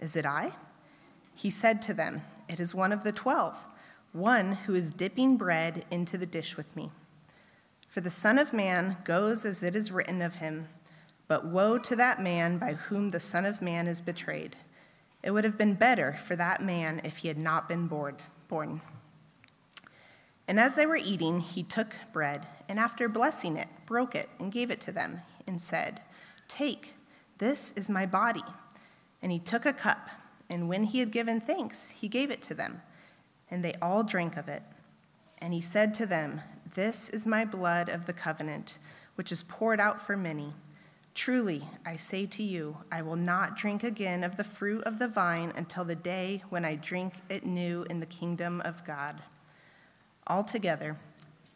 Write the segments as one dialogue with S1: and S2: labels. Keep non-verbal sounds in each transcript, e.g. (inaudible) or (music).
S1: Is it I? He said to them, It is one of the twelve, one who is dipping bread into the dish with me. For the Son of Man goes as it is written of him. But woe to that man by whom the Son of Man is betrayed. It would have been better for that man if he had not been born. And as they were eating, he took bread, and after blessing it, broke it and gave it to them, and said, Take, this is my body. And he took a cup, and when he had given thanks, he gave it to them, and they all drank of it. And he said to them, This is my blood of the covenant, which is poured out for many. Truly, I say to you, I will not drink again of the fruit of the vine until the day when I drink it new in the kingdom of God. Altogether,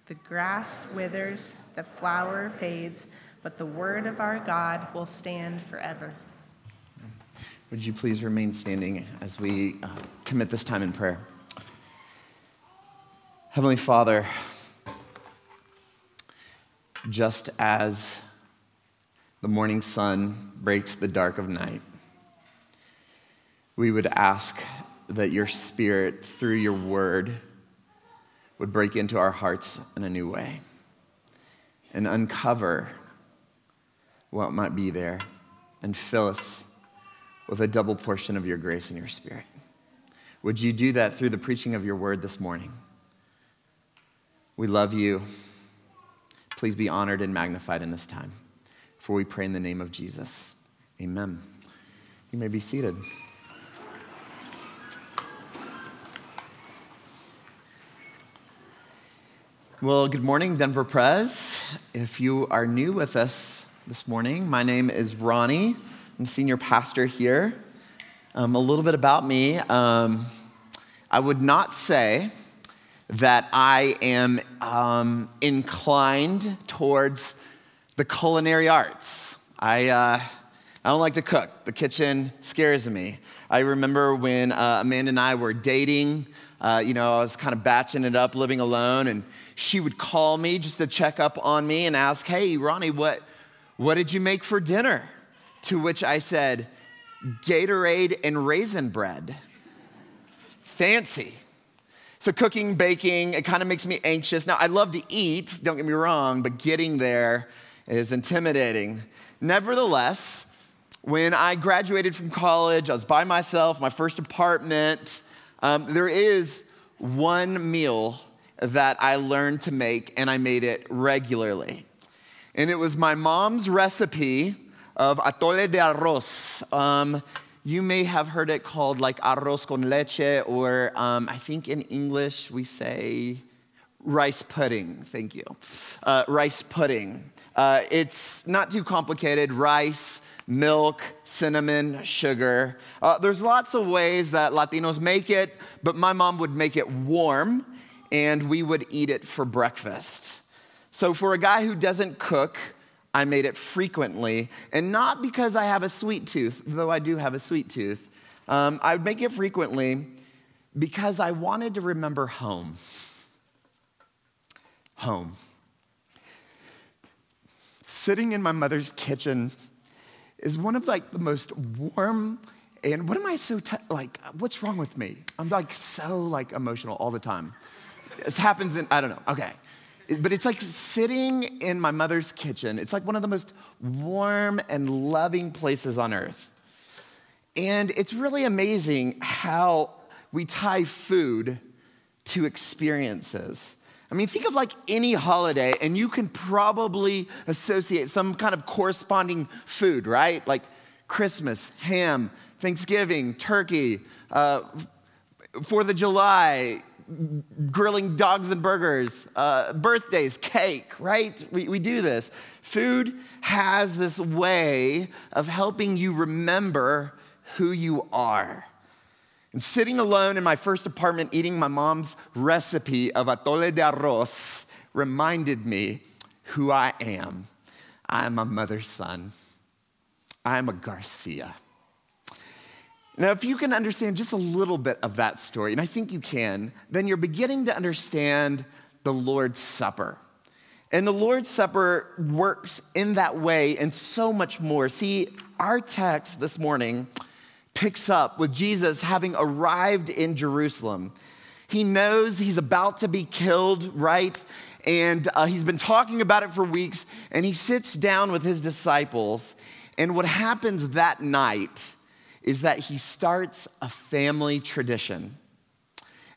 S1: the grass withers, the flower fades, but the word of our God will stand forever.
S2: Would you please remain standing as we uh, commit this time in prayer? Heavenly Father, just as the morning sun breaks the dark of night. We would ask that your spirit, through your word, would break into our hearts in a new way and uncover what might be there and fill us with a double portion of your grace and your spirit. Would you do that through the preaching of your word this morning? We love you. Please be honored and magnified in this time. For we pray in the name of Jesus. Amen. You may be seated. Well, good morning, Denver Pres. If you are new with us this morning, my name is Ronnie. I'm senior pastor here. Um, a little bit about me. Um, I would not say that I am um, inclined towards the culinary arts. I, uh, I don't like to cook. The kitchen scares me. I remember when uh, Amanda and I were dating, uh, you know, I was kind of batching it up, living alone, and she would call me just to check up on me and ask, Hey, Ronnie, what, what did you make for dinner? To which I said, Gatorade and raisin bread. Fancy. So, cooking, baking, it kind of makes me anxious. Now, I love to eat, don't get me wrong, but getting there is intimidating. Nevertheless, when I graduated from college, I was by myself, my first apartment. Um, there is one meal that I learned to make, and I made it regularly. And it was my mom's recipe of atole de arroz. Um, you may have heard it called like arroz con leche, or um, I think in English we say rice pudding. Thank you. Uh, rice pudding. Uh, it's not too complicated rice, milk, cinnamon, sugar. Uh, there's lots of ways that Latinos make it, but my mom would make it warm and we would eat it for breakfast. So, for a guy who doesn't cook, I made it frequently, and not because I have a sweet tooth, though I do have a sweet tooth. Um, I would make it frequently because I wanted to remember home. Home sitting in my mother's kitchen is one of like the most warm and what am I so t- like what's wrong with me? I'm like so like emotional all the time. This happens in I don't know. Okay. But it's like sitting in my mother's kitchen. It's like one of the most warm and loving places on earth. And it's really amazing how we tie food to experiences. I mean, think of like any holiday, and you can probably associate some kind of corresponding food, right? Like Christmas, ham, Thanksgiving, turkey, uh, Fourth of July, grilling dogs and burgers, uh, birthdays, cake, right? We, we do this. Food has this way of helping you remember who you are. And sitting alone in my first apartment eating my mom's recipe of atole de arroz reminded me who I am. I am a mother's son. I am a Garcia. Now, if you can understand just a little bit of that story, and I think you can, then you're beginning to understand the Lord's Supper. And the Lord's Supper works in that way and so much more. See, our text this morning picks up with Jesus having arrived in Jerusalem. He knows he's about to be killed, right? And uh, he's been talking about it for weeks, and he sits down with his disciples. And what happens that night is that he starts a family tradition.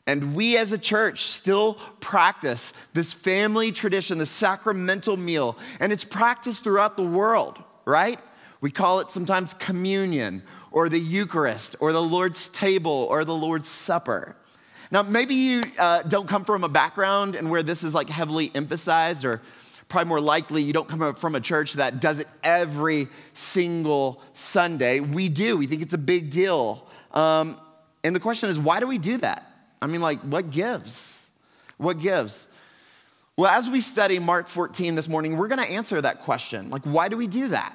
S2: And we as a church still practice this family tradition, the sacramental meal, and it's practiced throughout the world, right? We call it sometimes communion or the Eucharist or the Lord's table or the Lord's Supper. Now, maybe you uh, don't come from a background and where this is like heavily emphasized or probably more likely you don't come from a church that does it every single Sunday. We do. We think it's a big deal. Um, and the question is, why do we do that? I mean, like, what gives? What gives? Well, as we study Mark 14 this morning, we're going to answer that question. Like, why do we do that?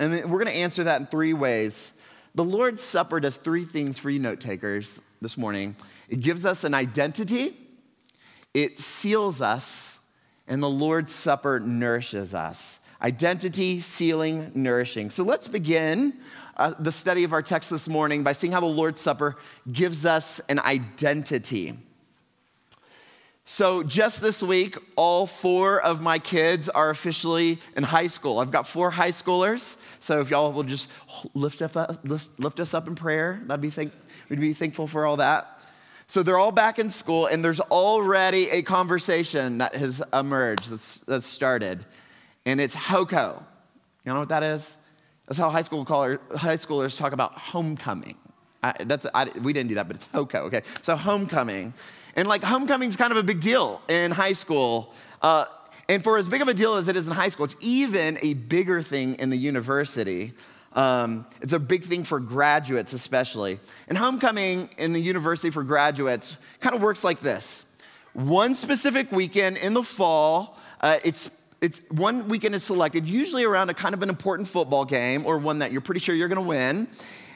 S2: And we're going to answer that in three ways. The Lord's Supper does three things for you note takers this morning it gives us an identity, it seals us, and the Lord's Supper nourishes us. Identity, sealing, nourishing. So let's begin uh, the study of our text this morning by seeing how the Lord's Supper gives us an identity. So, just this week, all four of my kids are officially in high school. I've got four high schoolers. So, if y'all will just lift, up, lift us up in prayer, that'd be think, we'd be thankful for all that. So they're all back in school, and there's already a conversation that has emerged, that's, that's started. And it's HOCO. You know what that is? That's how high, school caller, high schoolers talk about homecoming. I, that's, I, we didn't do that, but it's HOCO, okay? So homecoming. And like homecoming's kind of a big deal in high school. Uh, and for as big of a deal as it is in high school, it's even a bigger thing in the university. Um, it's a big thing for graduates, especially. And homecoming in the university for graduates kind of works like this one specific weekend in the fall, uh, it's it's one weekend is selected, usually around a kind of an important football game or one that you're pretty sure you're going to win.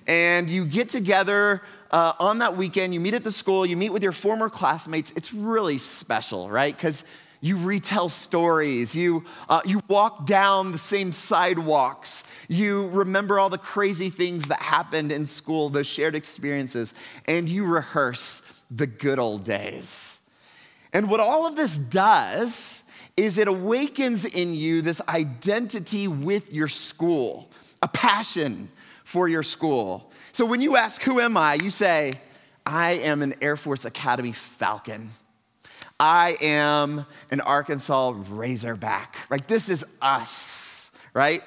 S2: And you get together uh, on that weekend, you meet at the school, you meet with your former classmates. It's really special, right? Because you retell stories, you, uh, you walk down the same sidewalks, you remember all the crazy things that happened in school, those shared experiences, and you rehearse the good old days. And what all of this does is it awakens in you this identity with your school, a passion for your school. So when you ask, Who am I? you say, I am an Air Force Academy Falcon. I am an Arkansas Razorback, right? This is us, right?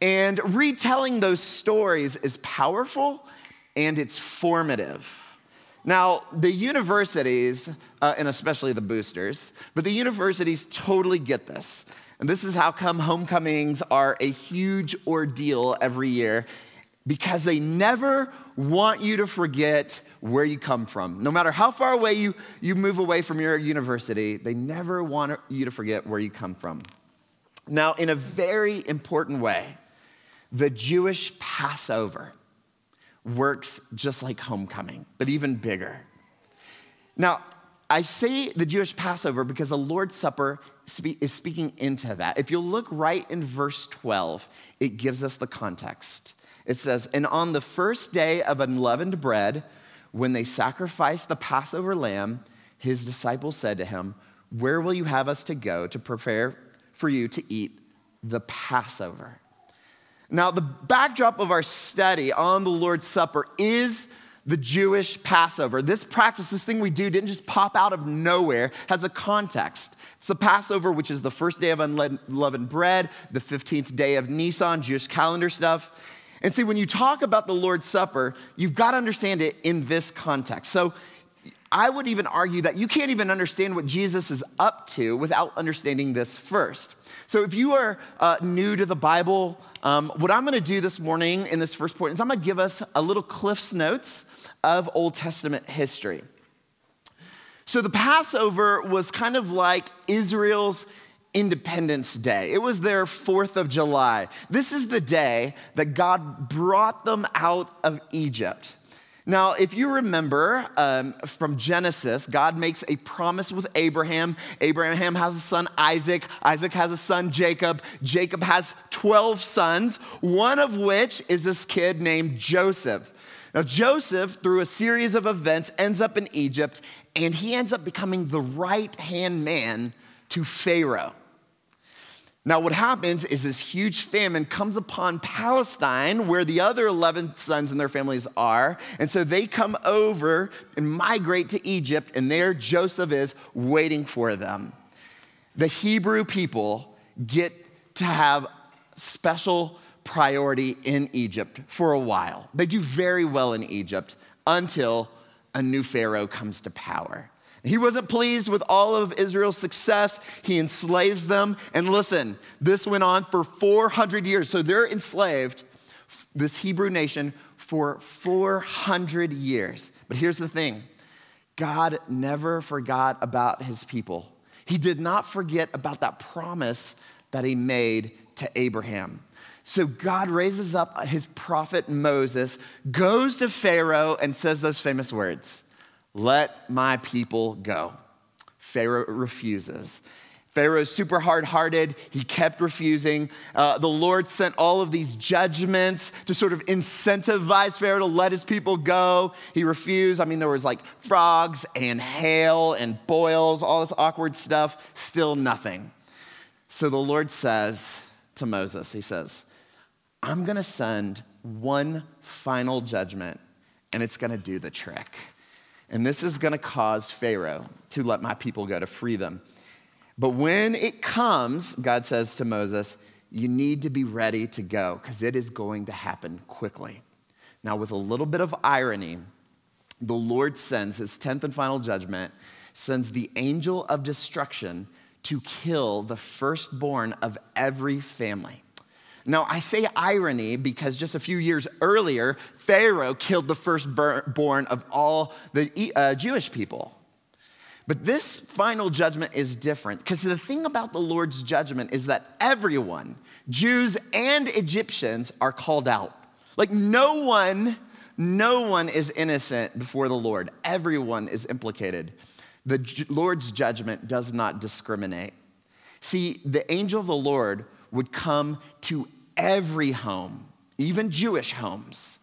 S2: And retelling those stories is powerful and it's formative. Now, the universities, uh, and especially the boosters, but the universities totally get this. And this is how come homecomings are a huge ordeal every year because they never want you to forget where you come from. No matter how far away you, you move away from your university, they never want you to forget where you come from. Now, in a very important way, the Jewish Passover works just like homecoming, but even bigger. Now, I say the Jewish Passover because the Lord's Supper is speaking into that. If you look right in verse 12, it gives us the context. It says, And on the first day of unleavened bread, when they sacrificed the Passover lamb, his disciples said to him, Where will you have us to go to prepare for you to eat the Passover? Now, the backdrop of our study on the Lord's Supper is the Jewish Passover. This practice, this thing we do, didn't just pop out of nowhere, has a context. It's the Passover, which is the first day of unleavened bread, the 15th day of Nisan, Jewish calendar stuff. And see, when you talk about the Lord's Supper, you've got to understand it in this context. So I would even argue that you can't even understand what Jesus is up to without understanding this first. So if you are uh, new to the Bible, um, what I'm going to do this morning in this first point is I'm going to give us a little Cliff's Notes of Old Testament history. So the Passover was kind of like Israel's Independence Day. It was their 4th of July. This is the day that God brought them out of Egypt. Now, if you remember um, from Genesis, God makes a promise with Abraham. Abraham has a son, Isaac. Isaac has a son, Jacob. Jacob has 12 sons, one of which is this kid named Joseph. Now, Joseph, through a series of events, ends up in Egypt, and he ends up becoming the right hand man to Pharaoh. Now, what happens is this huge famine comes upon Palestine, where the other 11 sons and their families are. And so they come over and migrate to Egypt, and there Joseph is waiting for them. The Hebrew people get to have special priority in Egypt for a while. They do very well in Egypt until a new Pharaoh comes to power. He wasn't pleased with all of Israel's success. He enslaves them. And listen, this went on for 400 years. So they're enslaved, this Hebrew nation, for 400 years. But here's the thing God never forgot about his people. He did not forget about that promise that he made to Abraham. So God raises up his prophet Moses, goes to Pharaoh, and says those famous words Let my people go. Pharaoh refuses. Pharaoh's super hard hearted. He kept refusing. Uh, the Lord sent all of these judgments to sort of incentivize Pharaoh to let his people go. He refused. I mean, there was like frogs and hail and boils, all this awkward stuff, still nothing. So the Lord says to Moses, He says, I'm going to send one final judgment, and it's going to do the trick. And this is going to cause Pharaoh to let my people go to free them. But when it comes, God says to Moses, you need to be ready to go because it is going to happen quickly. Now, with a little bit of irony, the Lord sends his 10th and final judgment, sends the angel of destruction to kill the firstborn of every family. Now, I say irony because just a few years earlier, Pharaoh killed the firstborn of all the uh, Jewish people. But this final judgment is different because the thing about the Lord's judgment is that everyone, Jews and Egyptians, are called out. Like no one, no one is innocent before the Lord. Everyone is implicated. The Lord's judgment does not discriminate. See, the angel of the Lord would come to every home, even Jewish homes.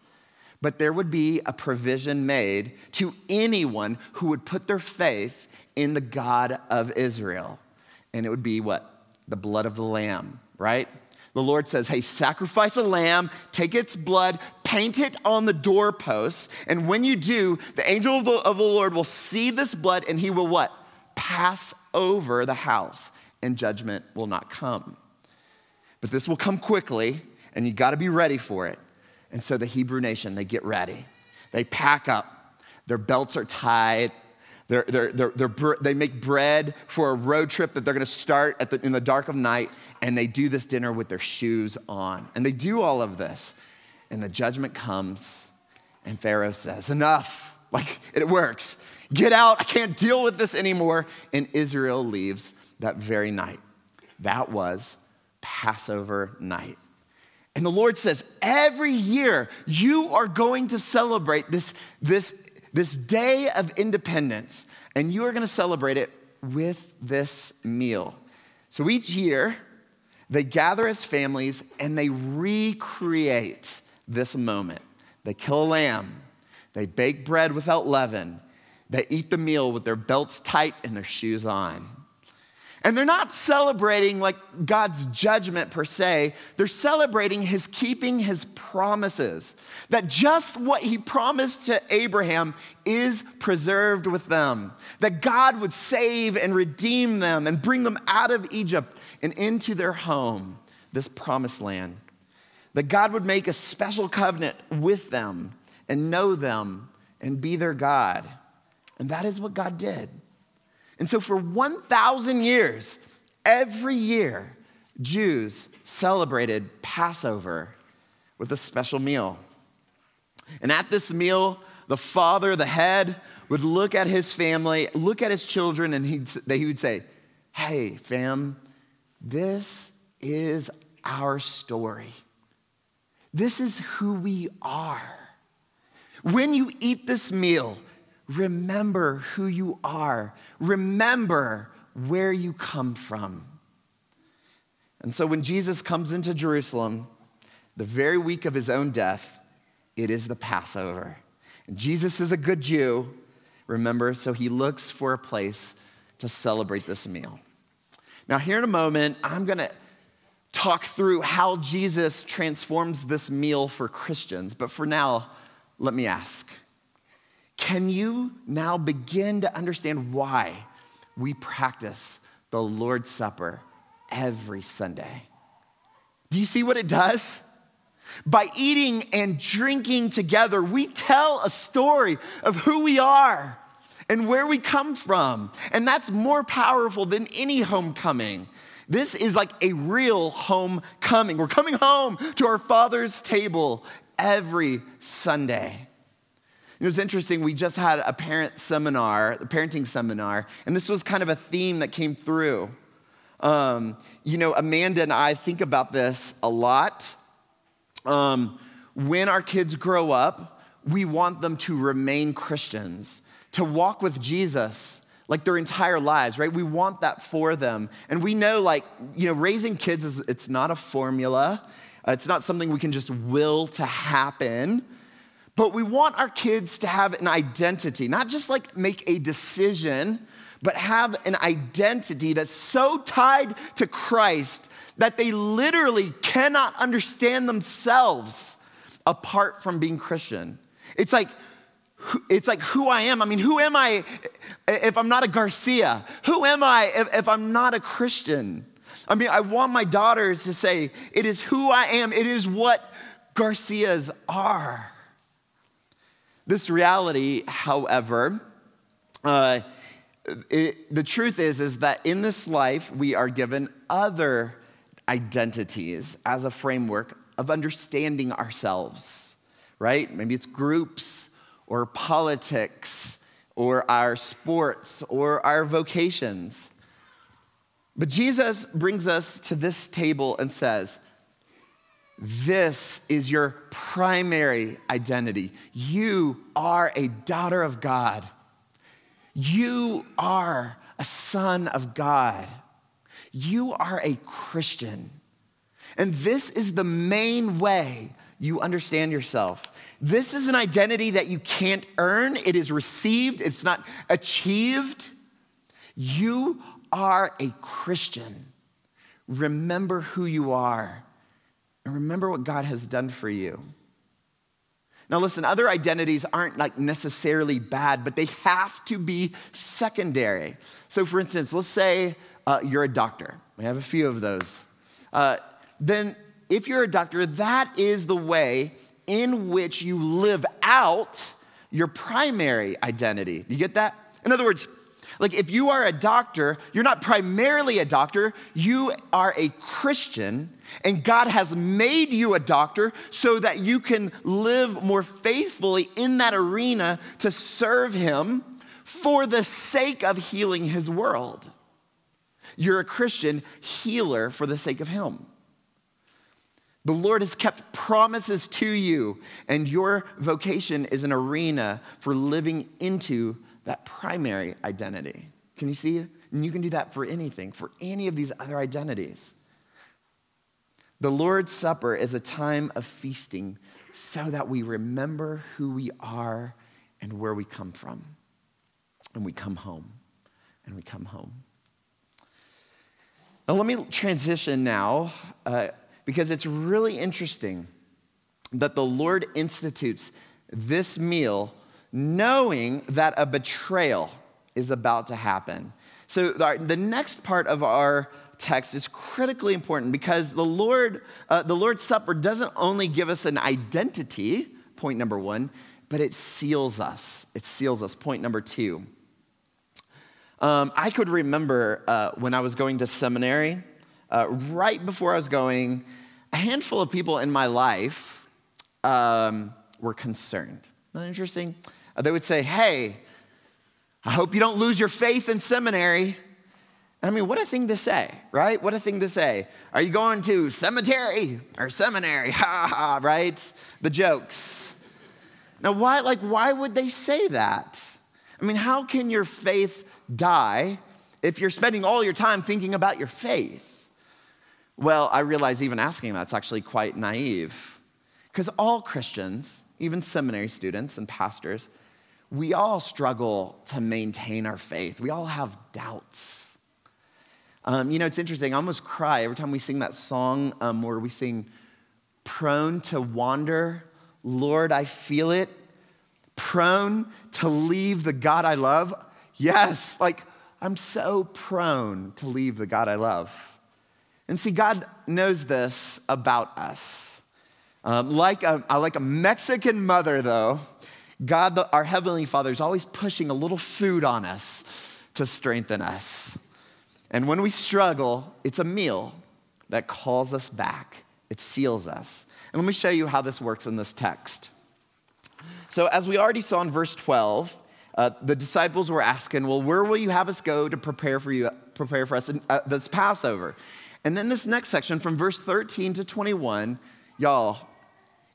S2: But there would be a provision made to anyone who would put their faith in the God of Israel. And it would be what? The blood of the lamb, right? The Lord says, hey, sacrifice a lamb, take its blood, paint it on the doorposts. And when you do, the angel of the, of the Lord will see this blood and he will what? Pass over the house and judgment will not come. But this will come quickly, and you got to be ready for it. And so the Hebrew nation, they get ready. They pack up, their belts are tied. They're, they're, they're, they make bread for a road trip that they're going to start the, in the dark of night, and they do this dinner with their shoes on. And they do all of this. And the judgment comes, and Pharaoh says, Enough. Like, it works. Get out. I can't deal with this anymore. And Israel leaves that very night. That was Passover night. And the Lord says, every year you are going to celebrate this, this, this day of independence, and you are going to celebrate it with this meal. So each year, they gather as families and they recreate this moment. They kill a lamb, they bake bread without leaven, they eat the meal with their belts tight and their shoes on. And they're not celebrating like God's judgment per se, they're celebrating his keeping his promises. That just what he promised to Abraham is preserved with them. That God would save and redeem them and bring them out of Egypt and into their home, this promised land. That God would make a special covenant with them and know them and be their God. And that is what God did. And so for 1,000 years, every year, Jews celebrated Passover with a special meal. And at this meal, the father, the head, would look at his family, look at his children, and he'd, he would say, Hey, fam, this is our story. This is who we are. When you eat this meal, remember who you are. Remember where you come from. And so when Jesus comes into Jerusalem, the very week of his own death, it is the Passover. And Jesus is a good Jew, remember, so he looks for a place to celebrate this meal. Now, here in a moment, I'm going to talk through how Jesus transforms this meal for Christians. But for now, let me ask can you now begin to understand why we practice the Lord's Supper every Sunday? Do you see what it does? By eating and drinking together, we tell a story of who we are and where we come from. And that's more powerful than any homecoming. This is like a real homecoming. We're coming home to our Father's table every Sunday. It was interesting, we just had a parent seminar, a parenting seminar, and this was kind of a theme that came through. Um, you know, Amanda and I think about this a lot. Um, when our kids grow up, we want them to remain Christians, to walk with Jesus like their entire lives, right? We want that for them. And we know, like, you know, raising kids is it's not a formula. Uh, it's not something we can just will to happen. But we want our kids to have an identity, not just like make a decision, but have an identity that's so tied to Christ that they literally cannot understand themselves apart from being Christian. It's like, it's like who I am. I mean, who am I if I'm not a Garcia? Who am I if, if I'm not a Christian? I mean, I want my daughters to say, it is who I am, it is what Garcias are. This reality, however, uh, it, the truth is, is that in this life, we are given other identities as a framework of understanding ourselves, right? Maybe it's groups or politics or our sports or our vocations. But Jesus brings us to this table and says, this is your primary identity. You are a daughter of God. You are a son of God. You are a Christian. And this is the main way you understand yourself. This is an identity that you can't earn, it is received, it's not achieved. You are a Christian. Remember who you are and remember what God has done for you. Now, listen, other identities aren't like necessarily bad, but they have to be secondary. So, for instance, let's say uh, you're a doctor. We have a few of those. Uh, then, if you're a doctor, that is the way in which you live out your primary identity. You get that? In other words, like if you are a doctor, you're not primarily a doctor, you are a Christian, and God has made you a doctor so that you can live more faithfully in that arena to serve Him for the sake of healing His world. You're a Christian healer for the sake of Him. The Lord has kept promises to you, and your vocation is an arena for living into that primary identity. Can you see? And you can do that for anything, for any of these other identities. The Lord's Supper is a time of feasting so that we remember who we are and where we come from. And we come home. And we come home. Now, let me transition now uh, because it's really interesting that the Lord institutes this meal knowing that a betrayal is about to happen. So, the next part of our text is critically important because the Lord, uh, the Lord's Supper doesn't only give us an identity, point number one, but it seals us. It seals us, point number two. Um, I could remember uh, when I was going to seminary, uh, right before I was going, a handful of people in my life um, were concerned. Isn't interesting? Uh, they would say, Hey, I hope you don't lose your faith in seminary. I mean, what a thing to say, right? What a thing to say. Are you going to cemetery or seminary? (laughs) Ha ha, right? The jokes. Now, why, like, why would they say that? I mean, how can your faith die if you're spending all your time thinking about your faith? Well, I realize even asking that's actually quite naive. Because all Christians, even seminary students and pastors, we all struggle to maintain our faith. We all have doubts. Um, you know, it's interesting. I almost cry every time we sing that song um, where we sing, Prone to wander, Lord, I feel it. Prone to leave the God I love. Yes, like I'm so prone to leave the God I love. And see, God knows this about us. Um, like, a, like a Mexican mother, though, God, the, our Heavenly Father, is always pushing a little food on us to strengthen us. And when we struggle, it's a meal that calls us back, it seals us. And let me show you how this works in this text. So, as we already saw in verse 12, uh, the disciples were asking, Well, where will you have us go to prepare for you, prepare for us uh, this Passover? And then this next section from verse 13 to 21, y'all,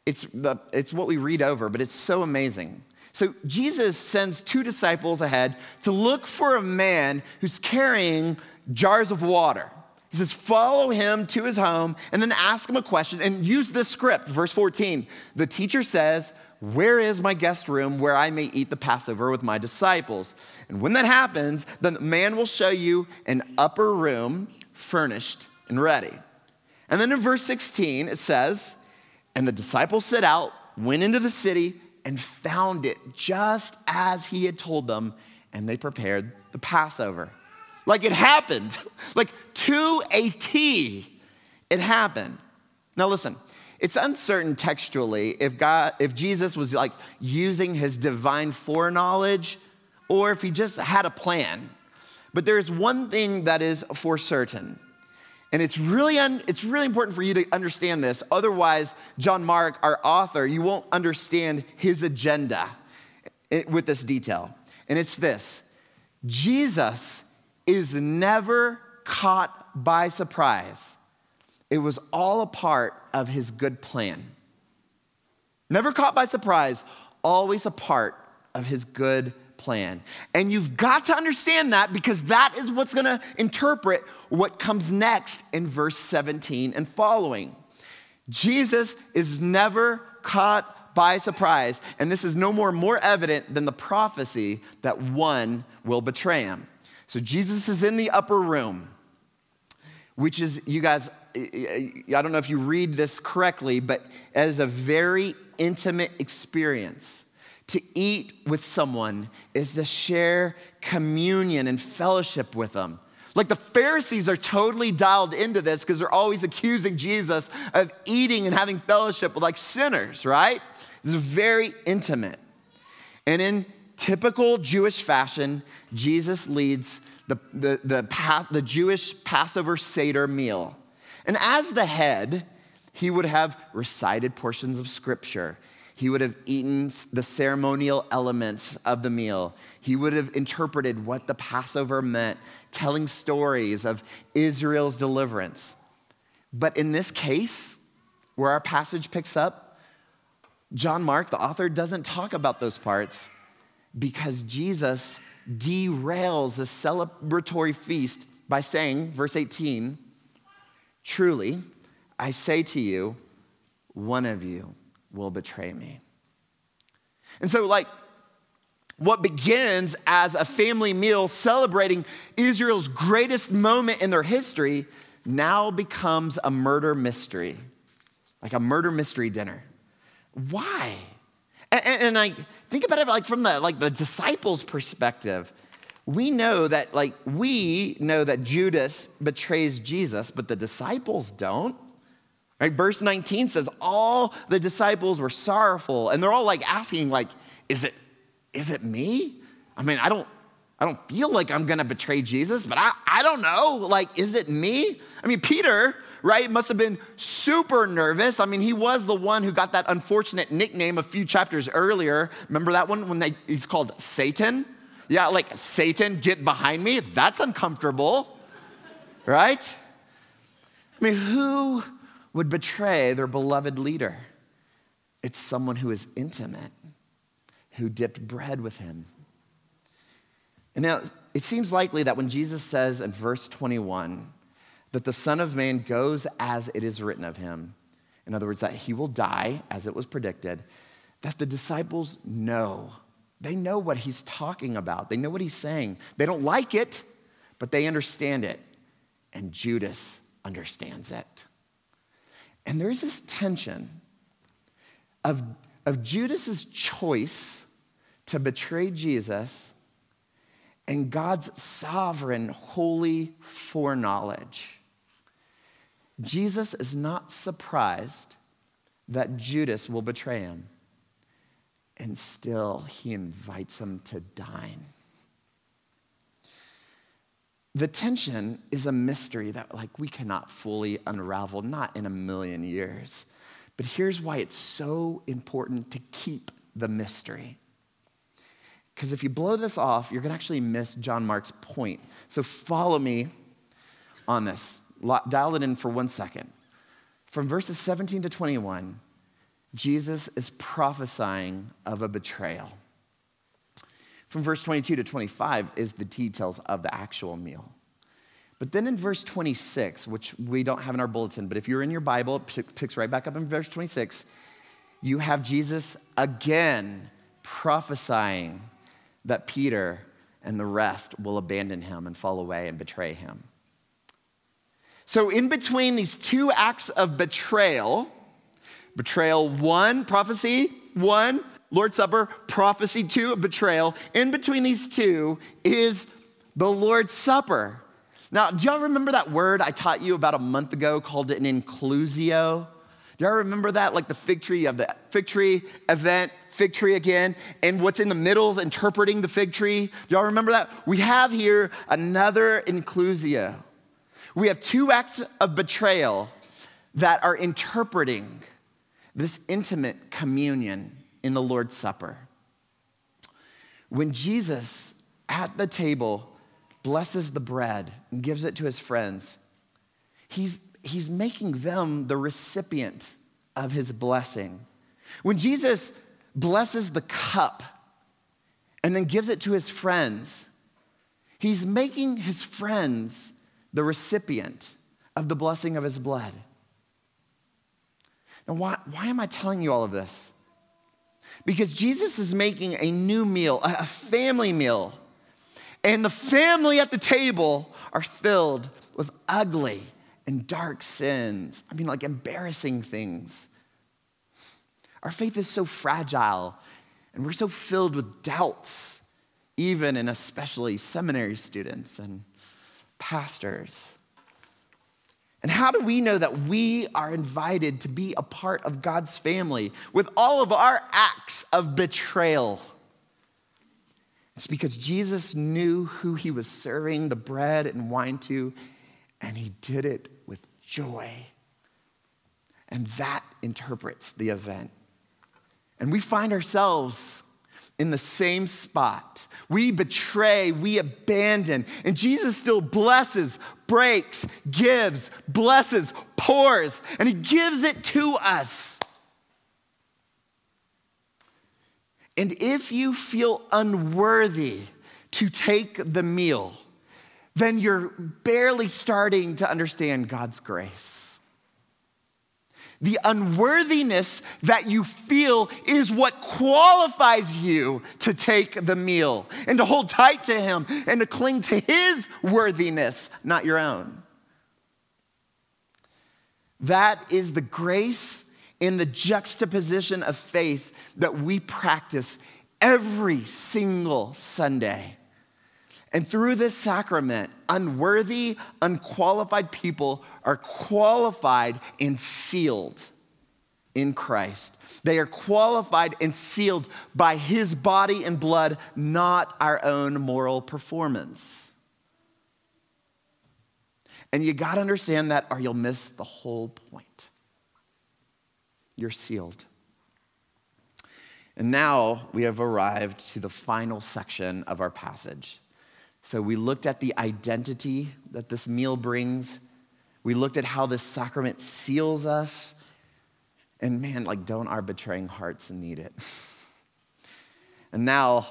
S2: it's, the, it's what we read over, but it's so amazing. So Jesus sends two disciples ahead to look for a man who's carrying jars of water. He says, Follow him to his home and then ask him a question and use this script. Verse 14 The teacher says, where is my guest room where I may eat the Passover with my disciples? And when that happens, then the man will show you an upper room furnished and ready. And then in verse 16, it says, And the disciples set out, went into the city, and found it just as he had told them, and they prepared the Passover. Like it happened, (laughs) like to a T, it happened. Now listen, it's uncertain textually if God, if Jesus was like using his divine foreknowledge or if he just had a plan. But there's one thing that is for certain. And it's really, un, it's really important for you to understand this. Otherwise, John Mark, our author, you won't understand his agenda with this detail. And it's this Jesus is never caught by surprise it was all a part of his good plan. Never caught by surprise, always a part of his good plan. And you've got to understand that because that is what's going to interpret what comes next in verse 17 and following. Jesus is never caught by surprise, and this is no more more evident than the prophecy that one will betray him. So Jesus is in the upper room, which is, you guys, I don't know if you read this correctly, but as a very intimate experience. To eat with someone is to share communion and fellowship with them. Like the Pharisees are totally dialed into this because they're always accusing Jesus of eating and having fellowship with like sinners, right? Is very intimate. And in typical Jewish fashion, Jesus leads the, the, the, the Jewish Passover Seder meal. And as the head, he would have recited portions of scripture. He would have eaten the ceremonial elements of the meal. He would have interpreted what the Passover meant, telling stories of Israel's deliverance. But in this case, where our passage picks up, John Mark, the author, doesn't talk about those parts because Jesus derails the celebratory feast by saying, verse 18, Truly, I say to you, one of you will betray me. And so, like, what begins as a family meal celebrating Israel's greatest moment in their history now becomes a murder mystery, like a murder mystery dinner. Why? And, and, and I think about it like from the like the disciples' perspective. We know that like we know that Judas betrays Jesus, but the disciples don't. Right? Verse 19 says all the disciples were sorrowful, and they're all like asking, like, is it is it me? I mean, I don't I don't feel like I'm gonna betray Jesus, but I, I don't know. Like, is it me? I mean, Peter, right, must have been super nervous. I mean, he was the one who got that unfortunate nickname a few chapters earlier. Remember that one when they, he's called Satan? Yeah, like, Satan, get behind me. That's uncomfortable, right? I mean, who would betray their beloved leader? It's someone who is intimate, who dipped bread with him and now it seems likely that when Jesus says in verse 21 that the Son of Man goes as it is written of him, in other words, that he will die as it was predicted, that the disciples know. They know what he's talking about, they know what he's saying. They don't like it, but they understand it. And Judas understands it. And there is this tension of, of Judas's choice to betray Jesus and God's sovereign, holy foreknowledge. Jesus is not surprised that Judas will betray him. And still, he invites him to dine. The tension is a mystery that like we cannot fully unravel, not in a million years. But here's why it's so important to keep the mystery. Because if you blow this off, you're going to actually miss John Mark's point. So follow me on this. Dial it in for one second. From verses 17 to 21, Jesus is prophesying of a betrayal. From verse 22 to 25 is the details of the actual meal. But then in verse 26, which we don't have in our bulletin, but if you're in your Bible, it picks right back up in verse 26, you have Jesus again prophesying that Peter and the rest will abandon him and fall away and betray him. So, in between these two acts of betrayal, betrayal one, prophecy one, Lord's Supper, prophecy two, betrayal, in between these two is the Lord's Supper. Now, do y'all remember that word I taught you about a month ago called it an inclusio? Do y'all remember that? Like the fig tree of the fig tree event fig tree again, and what's in the middle is interpreting the fig tree. Do y'all remember that? We have here another inclusio. We have two acts of betrayal that are interpreting this intimate communion in the Lord's Supper. When Jesus at the table blesses the bread and gives it to his friends, he's, he's making them the recipient of his blessing. When Jesus blesses the cup and then gives it to his friends, he's making his friends the recipient of the blessing of his blood. Now, why, why am I telling you all of this? Because Jesus is making a new meal, a family meal. And the family at the table are filled with ugly and dark sins. I mean, like embarrassing things. Our faith is so fragile and we're so filled with doubts, even and especially seminary students and pastors. And how do we know that we are invited to be a part of God's family with all of our acts of betrayal? It's because Jesus knew who he was serving the bread and wine to, and he did it with joy. And that interprets the event. And we find ourselves in the same spot. We betray, we abandon, and Jesus still blesses, breaks, gives, blesses, pours, and He gives it to us. And if you feel unworthy to take the meal, then you're barely starting to understand God's grace. The unworthiness that you feel is what qualifies you to take the meal and to hold tight to Him and to cling to His worthiness, not your own. That is the grace in the juxtaposition of faith that we practice every single Sunday. And through this sacrament, unworthy, unqualified people are qualified and sealed in Christ. They are qualified and sealed by his body and blood, not our own moral performance. And you got to understand that, or you'll miss the whole point. You're sealed. And now we have arrived to the final section of our passage. So we looked at the identity that this meal brings. We looked at how this sacrament seals us. And man, like, don't our betraying hearts need it? (laughs) and now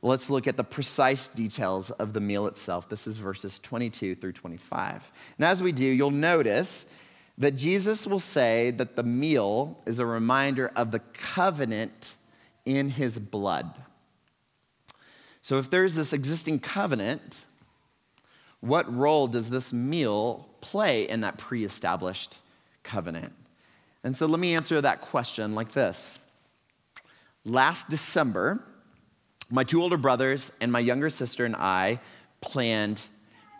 S2: let's look at the precise details of the meal itself. This is verses 22 through 25. And as we do, you'll notice that Jesus will say that the meal is a reminder of the covenant in his blood. So, if there's this existing covenant, what role does this meal play in that pre established covenant? And so, let me answer that question like this Last December, my two older brothers and my younger sister and I planned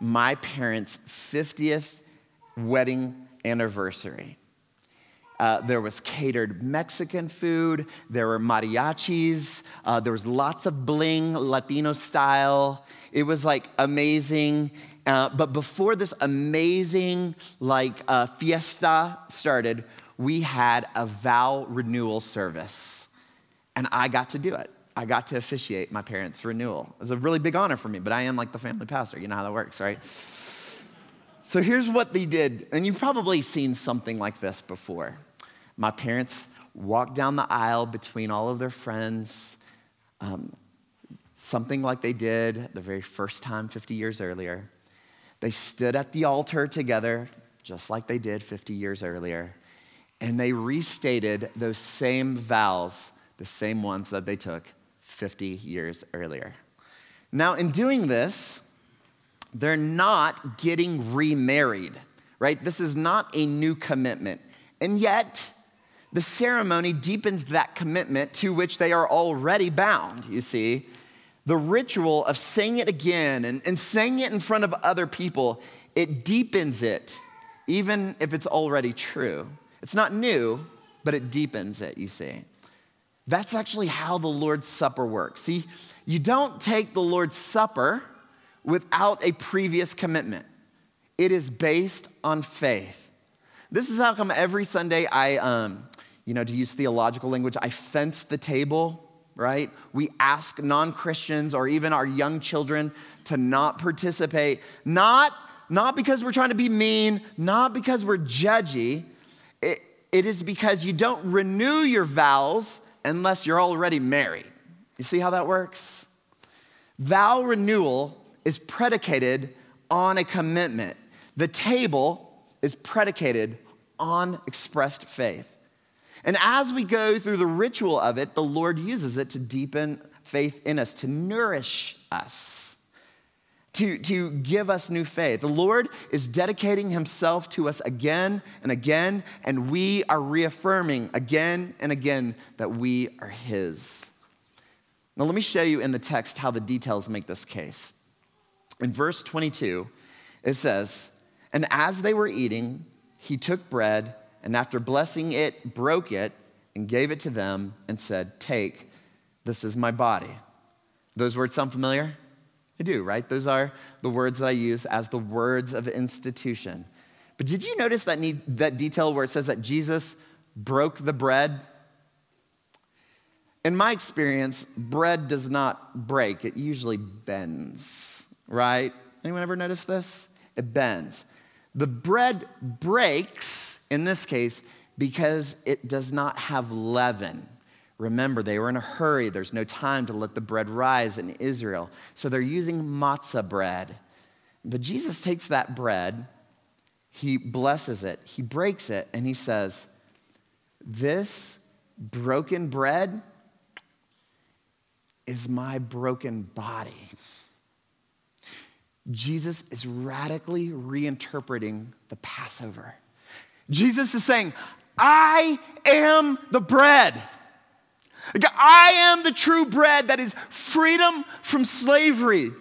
S2: my parents' 50th wedding anniversary. Uh, there was catered Mexican food. There were mariachis. Uh, there was lots of bling, Latino style. It was like amazing. Uh, but before this amazing like uh, fiesta started, we had a vow renewal service, and I got to do it. I got to officiate my parents' renewal. It was a really big honor for me, but I am like the family pastor. You know how that works, right? So here's what they did, and you've probably seen something like this before. My parents walked down the aisle between all of their friends, um, something like they did the very first time 50 years earlier. They stood at the altar together, just like they did 50 years earlier, and they restated those same vows, the same ones that they took 50 years earlier. Now, in doing this, they're not getting remarried, right? This is not a new commitment. And yet, the ceremony deepens that commitment to which they are already bound, you see. The ritual of saying it again and, and saying it in front of other people, it deepens it, even if it's already true. It's not new, but it deepens it, you see. That's actually how the Lord's Supper works. See, you don't take the Lord's Supper without a previous commitment. It is based on faith. This is how come every Sunday I, um, you know, to use theological language, I fence the table, right? We ask non Christians or even our young children to not participate, not, not because we're trying to be mean, not because we're judgy. It, it is because you don't renew your vows unless you're already married. You see how that works? Vow renewal is predicated on a commitment. The table is predicated on expressed faith. And as we go through the ritual of it, the Lord uses it to deepen faith in us, to nourish us, to, to give us new faith. The Lord is dedicating himself to us again and again, and we are reaffirming again and again that we are his. Now, let me show you in the text how the details make this case. In verse 22, it says, And as they were eating, he took bread, and after blessing it, broke it, and gave it to them, and said, Take, this is my body. Those words sound familiar? They do, right? Those are the words that I use as the words of institution. But did you notice that, need, that detail where it says that Jesus broke the bread? In my experience, bread does not break, it usually bends right? Anyone ever notice this? It bends. The bread breaks, in this case, because it does not have leaven. Remember, they were in a hurry. There's no time to let the bread rise in Israel. So they're using matzah bread. But Jesus takes that bread, he blesses it, he breaks it, and he says, This broken bread is my broken body. Jesus is radically reinterpreting the Passover. Jesus is saying, I am the bread. I am the true bread that is freedom from slavery.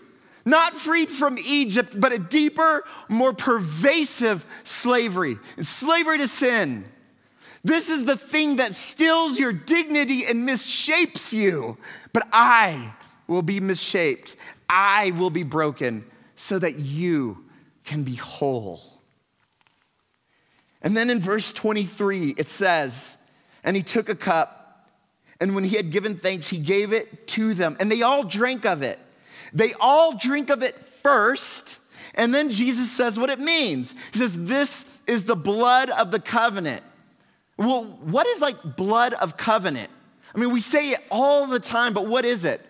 S2: Not freed from Egypt, but a deeper, more pervasive slavery. slavery to sin. This is the thing that stills your dignity and misshapes you. But I will be misshaped. I will be broken so that you can be whole. And then in verse 23, it says, And he took a cup, and when he had given thanks, he gave it to them, and they all drank of it. They all drink of it first, and then Jesus says what it means. He says, This is the blood of the covenant. Well, what is like blood of covenant? I mean, we say it all the time, but what is it?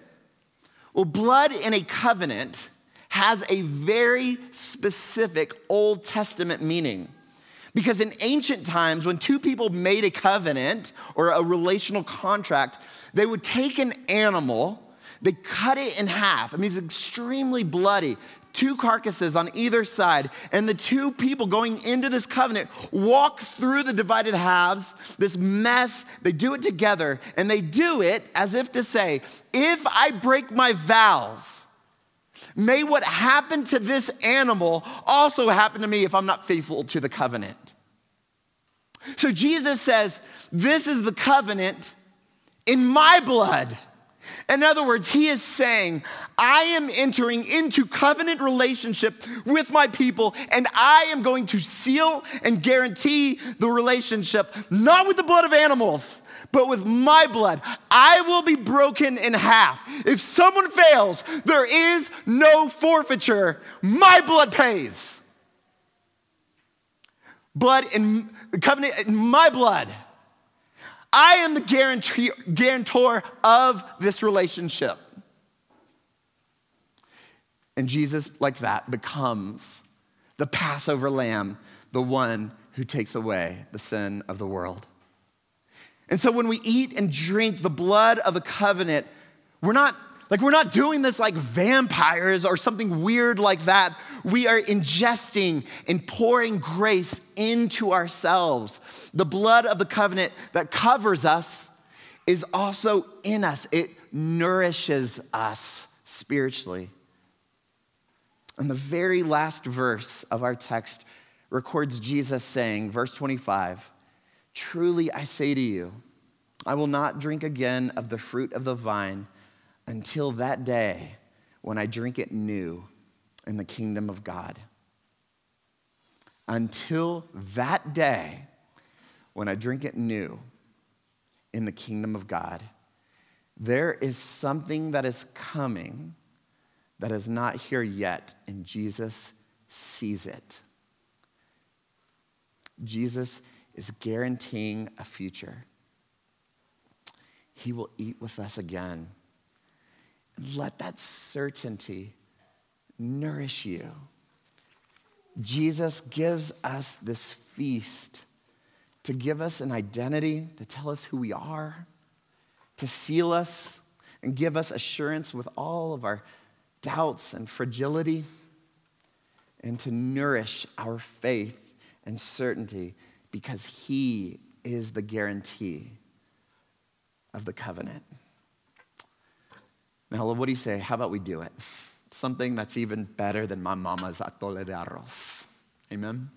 S2: Well, blood in a covenant has a very specific Old Testament meaning. Because in ancient times, when two people made a covenant or a relational contract, they would take an animal they cut it in half. I mean, it's extremely bloody. Two carcasses on either side. And the two people going into this covenant walk through the divided halves, this mess. They do it together, and they do it as if to say, if I break my vows, may what happened to this animal also happen to me if I'm not faithful to the covenant. So Jesus says, This is the covenant in my blood. In other words, he is saying, I am entering into covenant relationship with my people, and I am going to seal and guarantee the relationship, not with the blood of animals, but with my blood. I will be broken in half. If someone fails, there is no forfeiture. My blood pays. Blood in covenant in my blood. I am the guarantee, guarantor of this relationship. And Jesus, like that, becomes the Passover lamb, the one who takes away the sin of the world. And so when we eat and drink the blood of the covenant, we're not like we're not doing this like vampires or something weird like that. We are ingesting and pouring grace into ourselves. The blood of the covenant that covers us is also in us, it nourishes us spiritually. And the very last verse of our text records Jesus saying, verse 25, Truly I say to you, I will not drink again of the fruit of the vine until that day when I drink it new in the kingdom of God. Until that day when I drink it new in the kingdom of God, there is something that is coming that is not here yet, and Jesus sees it. Jesus is guaranteeing a future. He will eat with us again. And Let that certainty nourish you. Jesus gives us this feast to give us an identity, to tell us who we are, to seal us and give us assurance with all of our doubts and fragility, and to nourish our faith and certainty because He is the guarantee of the covenant. Now, what do you say? How about we do it? Something that's even better than my mama's atole de arroz. Amen?